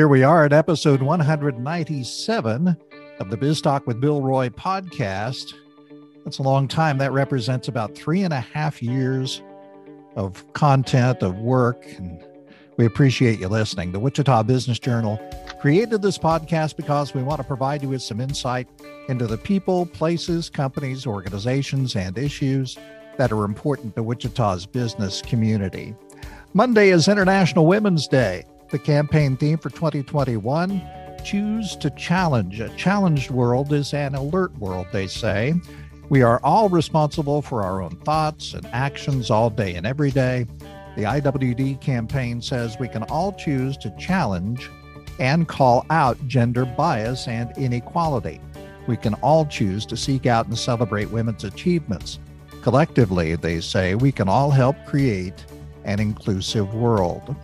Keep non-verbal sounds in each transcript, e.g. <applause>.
Here we are at episode 197 of the Biz Talk with Bill Roy podcast. That's a long time. That represents about three and a half years of content, of work, and we appreciate you listening. The Wichita Business Journal created this podcast because we want to provide you with some insight into the people, places, companies, organizations, and issues that are important to Wichita's business community. Monday is International Women's Day. The campaign theme for 2021 Choose to Challenge. A challenged world is an alert world, they say. We are all responsible for our own thoughts and actions all day and every day. The IWD campaign says we can all choose to challenge and call out gender bias and inequality. We can all choose to seek out and celebrate women's achievements. Collectively, they say, we can all help create an inclusive world.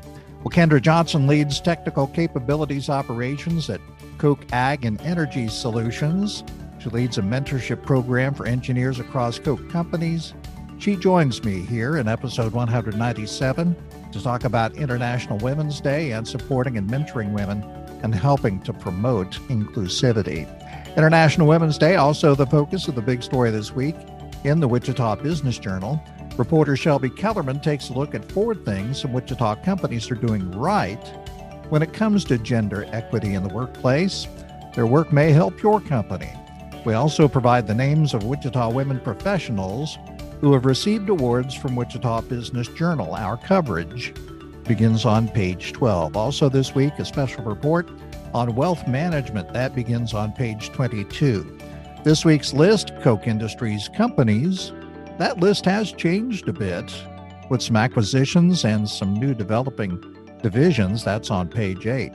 Well, Kendra Johnson leads technical capabilities operations at Koch Ag and Energy Solutions. She leads a mentorship program for engineers across Koch companies she joins me here in episode 197 to talk about International Women's Day and supporting and mentoring women and helping to promote inclusivity. International Women's Day, also the focus of the big story this week in the Wichita Business Journal. Reporter Shelby Kellerman takes a look at four things some Wichita companies are doing right when it comes to gender equity in the workplace. Their work may help your company. We also provide the names of Wichita women professionals who have received awards from Wichita Business Journal. Our coverage begins on page 12. Also, this week, a special report on wealth management that begins on page 22. This week's list Koch Industries companies. That list has changed a bit with some acquisitions and some new developing divisions. That's on page 8.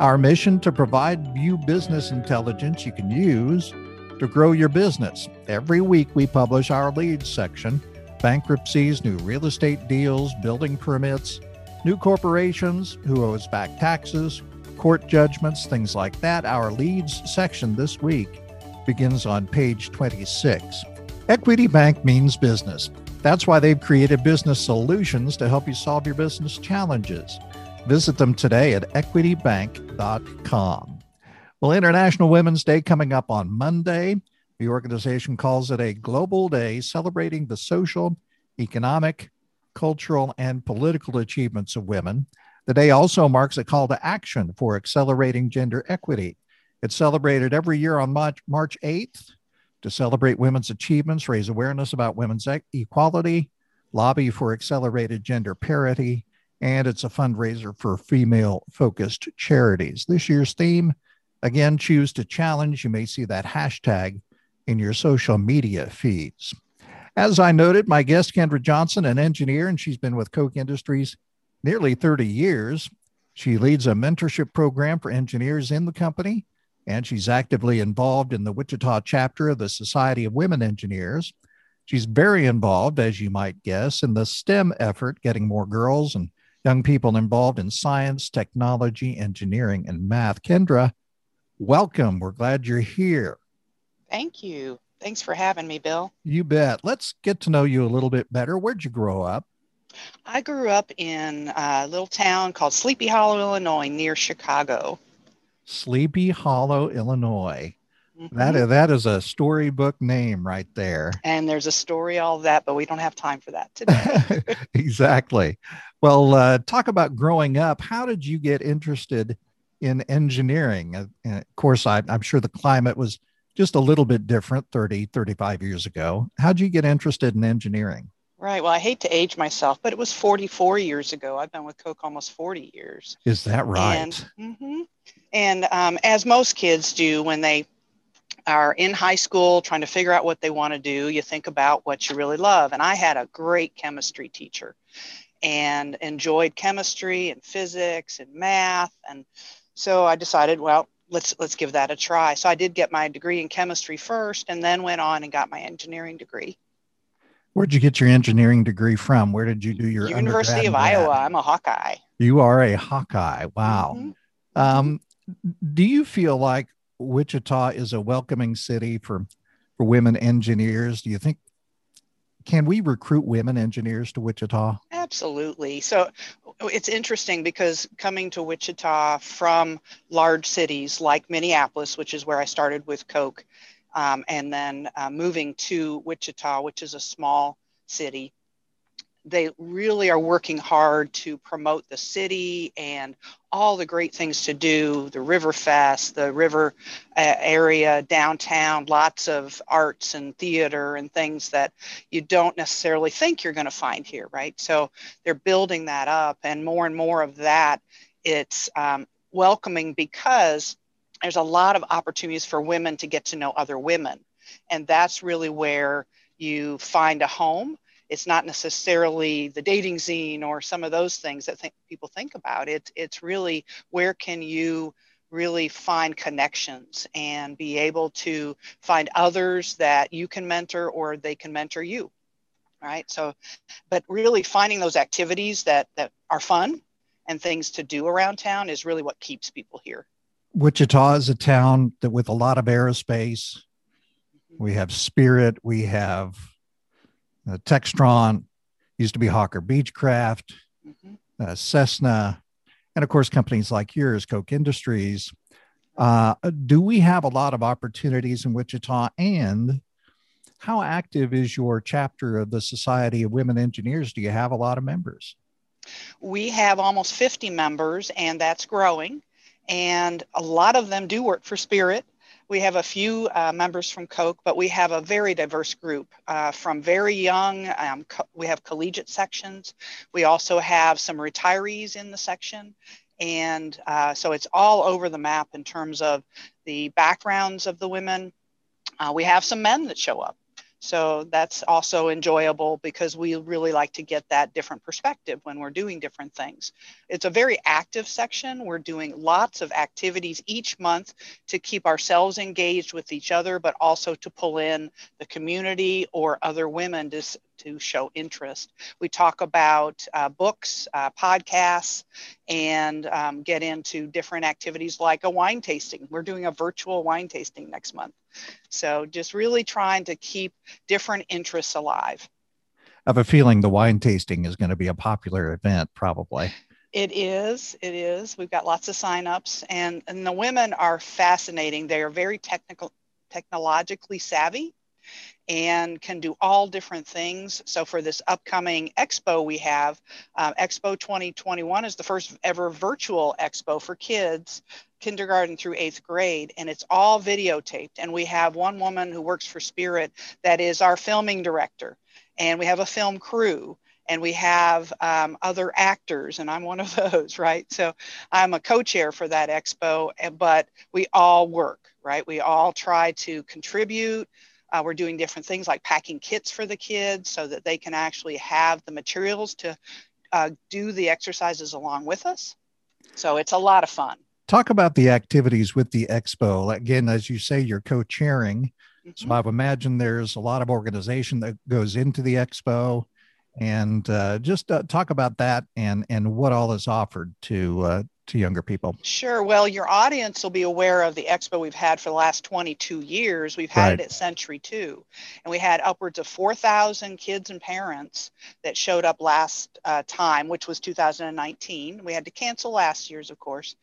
Our mission to provide you business intelligence you can use to grow your business. Every week we publish our leads section bankruptcies, new real estate deals, building permits, new corporations, who owes back taxes, court judgments, things like that. Our leads section this week begins on page 26. Equity Bank means business. That's why they've created business solutions to help you solve your business challenges. Visit them today at equitybank.com. Well, International Women's Day coming up on Monday. The organization calls it a global day celebrating the social, economic, cultural, and political achievements of women. The day also marks a call to action for accelerating gender equity. It's celebrated every year on March, March 8th to celebrate women's achievements, raise awareness about women's equality, lobby for accelerated gender parity, and it's a fundraiser for female focused charities. This year's theme Again, choose to challenge. You may see that hashtag in your social media feeds. As I noted, my guest, Kendra Johnson, an engineer, and she's been with Koch Industries nearly 30 years. She leads a mentorship program for engineers in the company, and she's actively involved in the Wichita chapter of the Society of Women Engineers. She's very involved, as you might guess, in the STEM effort, getting more girls and young people involved in science, technology, engineering, and math. Kendra, welcome. We're glad you're here. Thank you. Thanks for having me, Bill. You bet. Let's get to know you a little bit better. Where'd you grow up? I grew up in a little town called Sleepy Hollow, Illinois, near Chicago. Sleepy Hollow, Illinois. Mm-hmm. That, that is a storybook name right there. And there's a story, all that, but we don't have time for that today. <laughs> exactly. Well, uh, talk about growing up. How did you get interested in engineering. Uh, of course, I, I'm sure the climate was just a little bit different 30, 35 years ago. How'd you get interested in engineering? Right. Well, I hate to age myself, but it was 44 years ago. I've been with Koch almost 40 years. Is that right? And, mm-hmm. and um, as most kids do when they are in high school trying to figure out what they want to do, you think about what you really love. And I had a great chemistry teacher and enjoyed chemistry and physics and math. And so I decided, well, let's let's give that a try. So I did get my degree in chemistry first, and then went on and got my engineering degree. Where'd you get your engineering degree from? Where did you do your University of Iowa? I'm a Hawkeye. You are a Hawkeye. Wow. Mm-hmm. Um, do you feel like Wichita is a welcoming city for for women engineers? Do you think can we recruit women engineers to Wichita? Absolutely. So it's interesting because coming to Wichita from large cities like Minneapolis, which is where I started with Koch, um, and then uh, moving to Wichita, which is a small city, they really are working hard to promote the city and all the great things to do the river fest the river uh, area downtown lots of arts and theater and things that you don't necessarily think you're going to find here right? So they're building that up and more and more of that. It's um, welcoming because there's a lot of opportunities for women to get to know other women. And that's really where you find a home. It's not necessarily the dating scene or some of those things that people think about. It's it's really where can you really find connections and be able to find others that you can mentor or they can mentor you right? So but really finding those activities that that are fun and things to do around town is really what keeps people here wichita is a town that with a lot of aerospace we have spirit we have uh, Textron, used to be Hawker Beechcraft, mm-hmm. uh, Cessna, and of course, companies like yours, Koch Industries. Uh, do we have a lot of opportunities in Wichita? And how active is your chapter of the Society of Women Engineers? Do you have a lot of members? We have almost 50 members, and that's growing. And a lot of them do work for Spirit. We have a few uh, members from Koch, but we have a very diverse group uh, from very young. Um, co- we have collegiate sections. We also have some retirees in the section. And uh, so it's all over the map in terms of the backgrounds of the women. Uh, we have some men that show up. So that's also enjoyable because we really like to get that different perspective when we're doing different things. It's a very active section. We're doing lots of activities each month to keep ourselves engaged with each other, but also to pull in the community or other women to, to show interest. We talk about uh, books, uh, podcasts, and um, get into different activities like a wine tasting. We're doing a virtual wine tasting next month. So just really trying to keep different interests alive. I have a feeling the wine tasting is going to be a popular event, probably. It is. It is. We've got lots of signups, and and the women are fascinating. They are very technical, technologically savvy, and can do all different things. So for this upcoming expo we have, uh, Expo 2021 is the first ever virtual expo for kids, kindergarten through eighth grade, and it's all videotaped. And we have one woman who works for Spirit that is our filming director, and we have a film crew and we have um, other actors, and I'm one of <laughs> those, right? So I'm a co-chair for that expo, but we all work, right? We all try to contribute. Uh, we're doing different things like packing kits for the kids so that they can actually have the materials to uh, do the exercises along with us. So it's a lot of fun. Talk about the activities with the expo. Again, as you say, you're co chairing. Mm-hmm. So I've imagined there's a lot of organization that goes into the expo and uh, just uh, talk about that and and what all is offered to uh, to younger people? Sure. Well, your audience will be aware of the expo we've had for the last 22 years. We've had right. it at Century 2, and we had upwards of 4,000 kids and parents that showed up last uh, time, which was 2019. We had to cancel last year's, of course.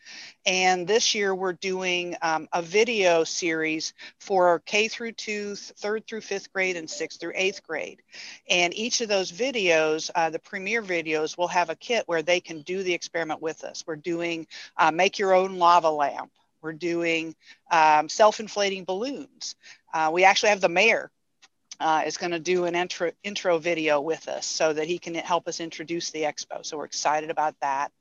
And this year we're doing um, a video series for K through 2, third through fifth grade, and sixth through eighth grade. And each of those videos, uh, the premiere videos, will have a kit where they can do the experiment with us. We're doing doing uh, make your own lava lamp. We're doing um, self-inflating balloons. Uh, we actually have the mayor uh, is going to do an intro, intro video with us so that he can help us introduce the expo. So we're excited about that.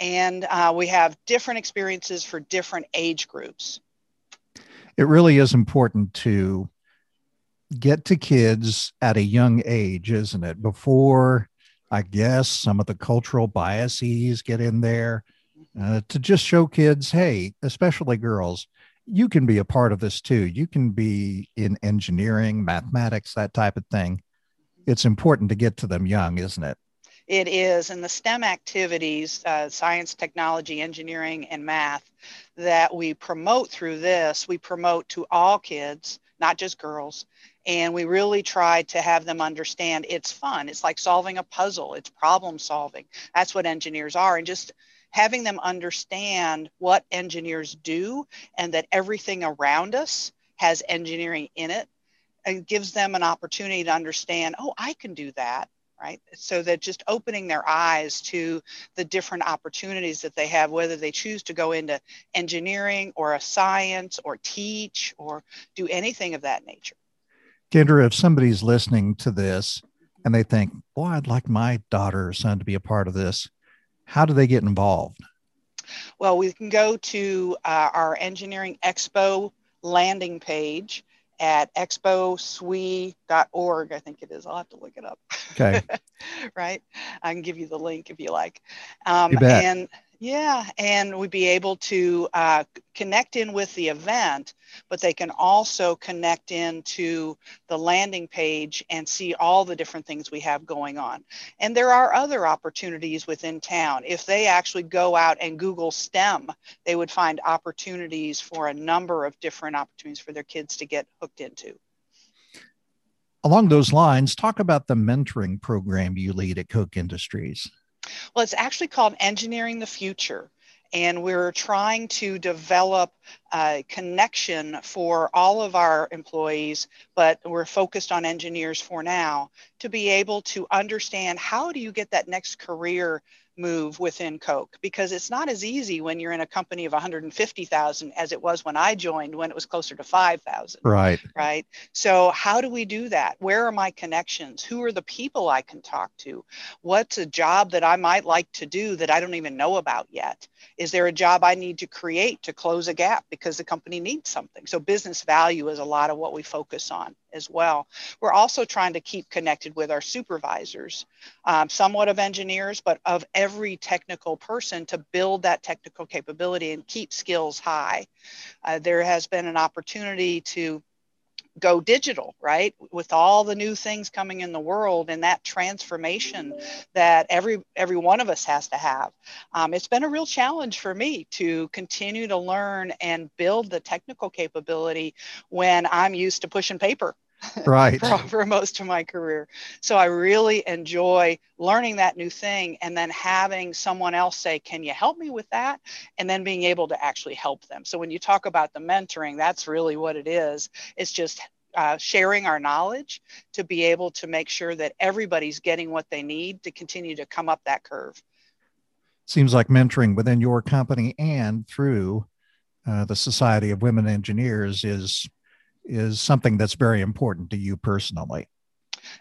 And uh, we have different experiences for different age groups. It really is important to get to kids at a young age, isn't it? Before, I guess, some of the cultural biases get in there uh, to just show kids, hey, especially girls, you can be a part of this too. You can be in engineering, mathematics, that type of thing. It's important to get to them young, isn't it? It is. And the STEM activities, uh, science, technology, engineering, and math, that we promote through this, we promote to all kids, not just girls. And we really try to have them understand it's fun. It's like solving a puzzle, it's problem solving. That's what engineers are. And just having them understand what engineers do and that everything around us has engineering in it and gives them an opportunity to understand, oh, I can do that right? So that just opening their eyes to the different opportunities that they have, whether they choose to go into engineering or a science or teach or do anything of that nature. Kendra, if somebody's listening to this and they think, boy, I'd like my daughter or son to be a part of this, how do they get involved? Well, we can go to uh, our Engineering Expo landing page at exposwe.org. I think it is. I'll have to look it up. Okay. <laughs> right. I can give you the link if you like. Um, you bet. And yeah, and we'd be able to uh, connect in with the event, but they can also connect into the landing page and see all the different things we have going on. And there are other opportunities within town. If they actually go out and Google STEM, they would find opportunities for a number of different opportunities for their kids to get hooked into. Along those lines, talk about the mentoring program you lead at Koch Industries. Well, it's actually called Engineering the Future. And we're trying to develop a connection for all of our employees, but we're focused on engineers for now to be able to understand how do you get that next career move within Koch because it's not as easy when you're in a company of 150,000 as it was when I joined when it was closer to 5,000. Right. Right. So how do we do that? Where are my connections? Who are the people I can talk to? What's a job that I might like to do that I don't even know about yet? Is there a job I need to create to close a gap because the company needs something? So business value is a lot of what we focus on as well. We're also trying to keep connected with our supervisors, um, somewhat of engineers, but of every technical person to build that technical capability and keep skills high. Uh, there has been an opportunity to go digital right with all the new things coming in the world and that transformation that every every one of us has to have um, it's been a real challenge for me to continue to learn and build the technical capability when i'm used to pushing paper right. <laughs> for, for, most of my career. So i really enjoy learning that new thing and then having someone else say can you help me with that? and then being able to actually help them. So when you talk about the mentoring that's really what it is. It's just uh, sharing our knowledge to be able to make sure that everybody's getting what they need to continue to come up that curve. Seems like mentoring within your company and through uh, the society of women engineers is is something that's very important to you personally.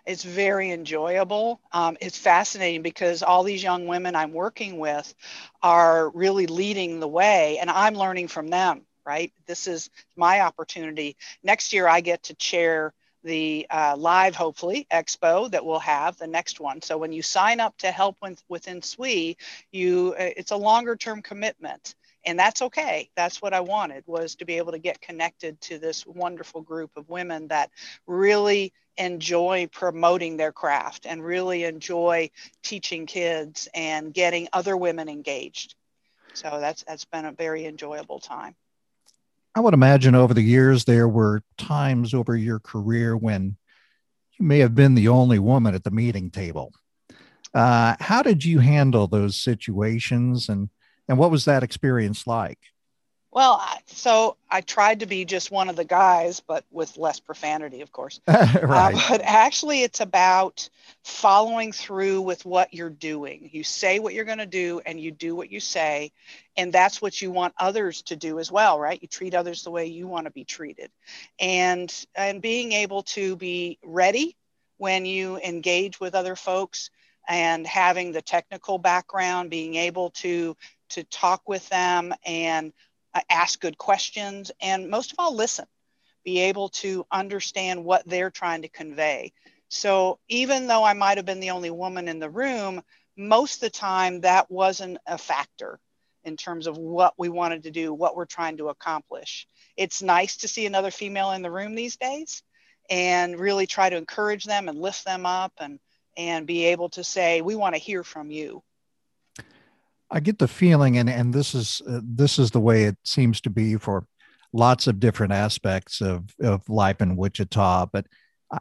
It's very enjoyable. Um, it's fascinating because all these young women I'm working with are really leading the way, and I'm learning from them, right? This is my opportunity. Next year, I get to chair the uh, live, hopefully, expo that we'll have the next one. So when you sign up to help with, within SWE, you uh, it's a longer term commitment and that's okay. That's what i wanted was to be able to get connected to this wonderful group of women that really enjoy promoting their craft and really enjoy teaching kids and getting other women engaged. So that's that's been a very enjoyable time. I would imagine over the years there were times over your career when you may have been the only woman at the meeting table. Uh, how did you handle those situations? And and what was that experience like? Well, so I tried to be just one of the guys, but with less profanity, of course. <laughs> right. Uh, but actually, it's about following through with what you're doing. You say what you're going to do, and you do what you say, and that's what you want others to do as well, right? You treat others the way you want to be treated, and and being able to be ready when you engage with other folks and having the technical background, being able to to talk with them and uh, ask good questions, and most of all, listen, be able to understand what they're trying to convey. So even though I might have been the only woman in the room, most of the time that wasn't a factor in terms of what we wanted to do, what we're trying to accomplish. It's nice to see another female in the room these days and really try to encourage them and lift them up and and be able to say we want to hear from you I get the feeling, and and this is uh, this is the way it seems to be for lots of different aspects of of life in Wichita. But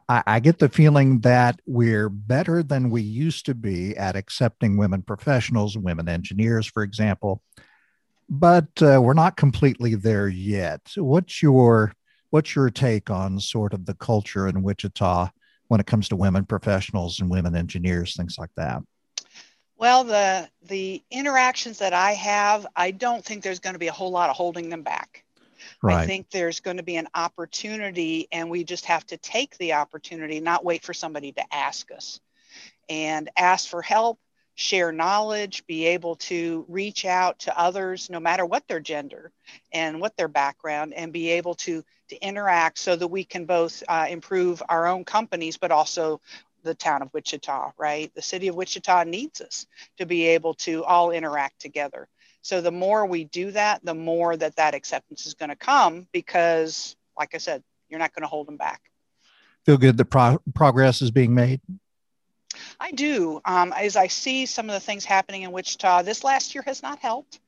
I, get the feeling that we're better than we used to be at accepting women professionals, women engineers, for example, but uh, we're not completely there yet. What's your what's your take on sort of the culture in Wichita when it comes to women professionals and women engineers, things like that? Well, the the interactions that I have, I don't think there's going to be a whole lot of holding them back. Right. I think there's going to be an opportunity, and we just have to take the opportunity, not wait for somebody to ask us, and ask for help, share knowledge, be able to reach out to others, no matter what their gender and what their background, and be able to to interact so that we can both uh, improve our own companies, but also the town of Wichita, right? The city of Wichita needs us to be able to all interact together. So the more we do that, the more that that acceptance is going to come because, like I said, you're not going to hold them back. Feel good that pro- progress is being made? I do. Um, as I see some of the things happening in Wichita, this last year has not helped,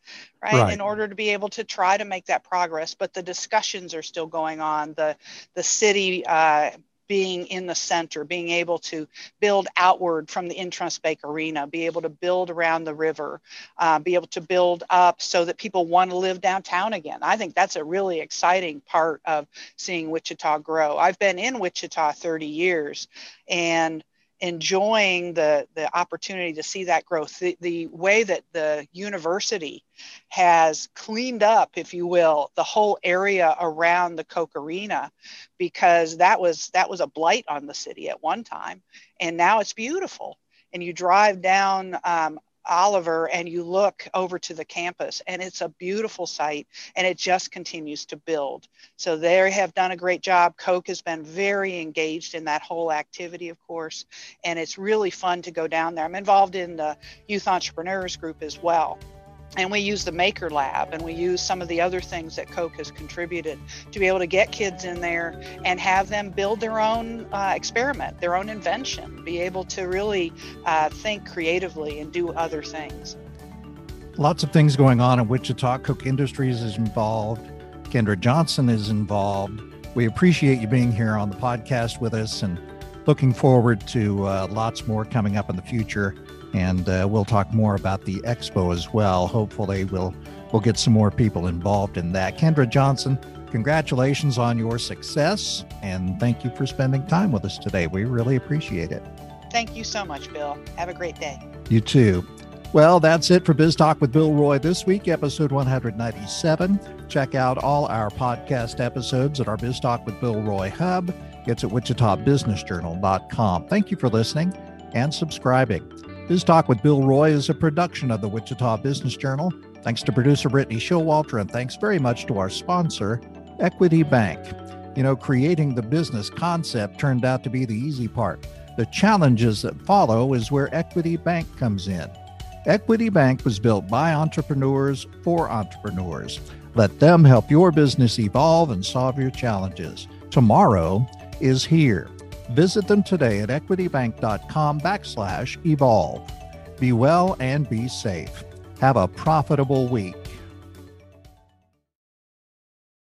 right? right? In order to be able to try to make that progress, but the discussions are still going on. The the city uh, being in the center, being able to build outward from the Intrust Arena, be able to build around the river, uh, be able to build up so that people want to live downtown again. I think that's a really exciting part of seeing Wichita grow. I've been in Wichita 30 years and enjoying the the opportunity to see that growth. The, the way that the university has cleaned up if you will the whole area around the Koch arena because that was that was a blight on the city at one time and now it's beautiful. And you drive down um, Oliver and you look over to the campus and it's a beautiful site and it just continues to build. So they have done a great job. Koch has been very engaged in that whole activity, of course, and it's really fun to go down there. I'm involved in the youth entrepreneurs group as well and we use the maker lab and we use some of the other things that Koch has contributed to be able to get kids in there and have them build their own uh, experiment their own invention be able to really uh, think creatively and do other things. Lots of things going on in wichita. Koch industries is involved. Kendra johnson is involved. We appreciate you being here on the podcast with us and looking forward to uh, lots more coming up in the future and uh, we'll talk more about the expo as well. Hopefully, we'll we'll get some more people involved in that. Kendra Johnson, congratulations on your success, and thank you for spending time with us today. We really appreciate it. Thank you so much, Bill. Have a great day. You too. Well, that's it for Biz Talk with Bill Roy this week, episode 197. Check out all our podcast episodes at our Biz Talk with Bill Roy hub. It's at wichitabusinessjournal.com. Thank you for listening and subscribing. Biz Talk with Bill Roy is a production of the Wichita Business Journal. Thanks to producer Brittany Showalter, and thanks very much to our sponsor, Equity Bank. You know, creating the business concept turned out to be the easy part. The challenges that follow is where Equity Bank comes in. Equity Bank was built by entrepreneurs for entrepreneurs. Let them help your business evolve and solve your challenges. Tomorrow is here. Visit them today at equitybank.com backslash evolve. Be well and be safe. Have a profitable week.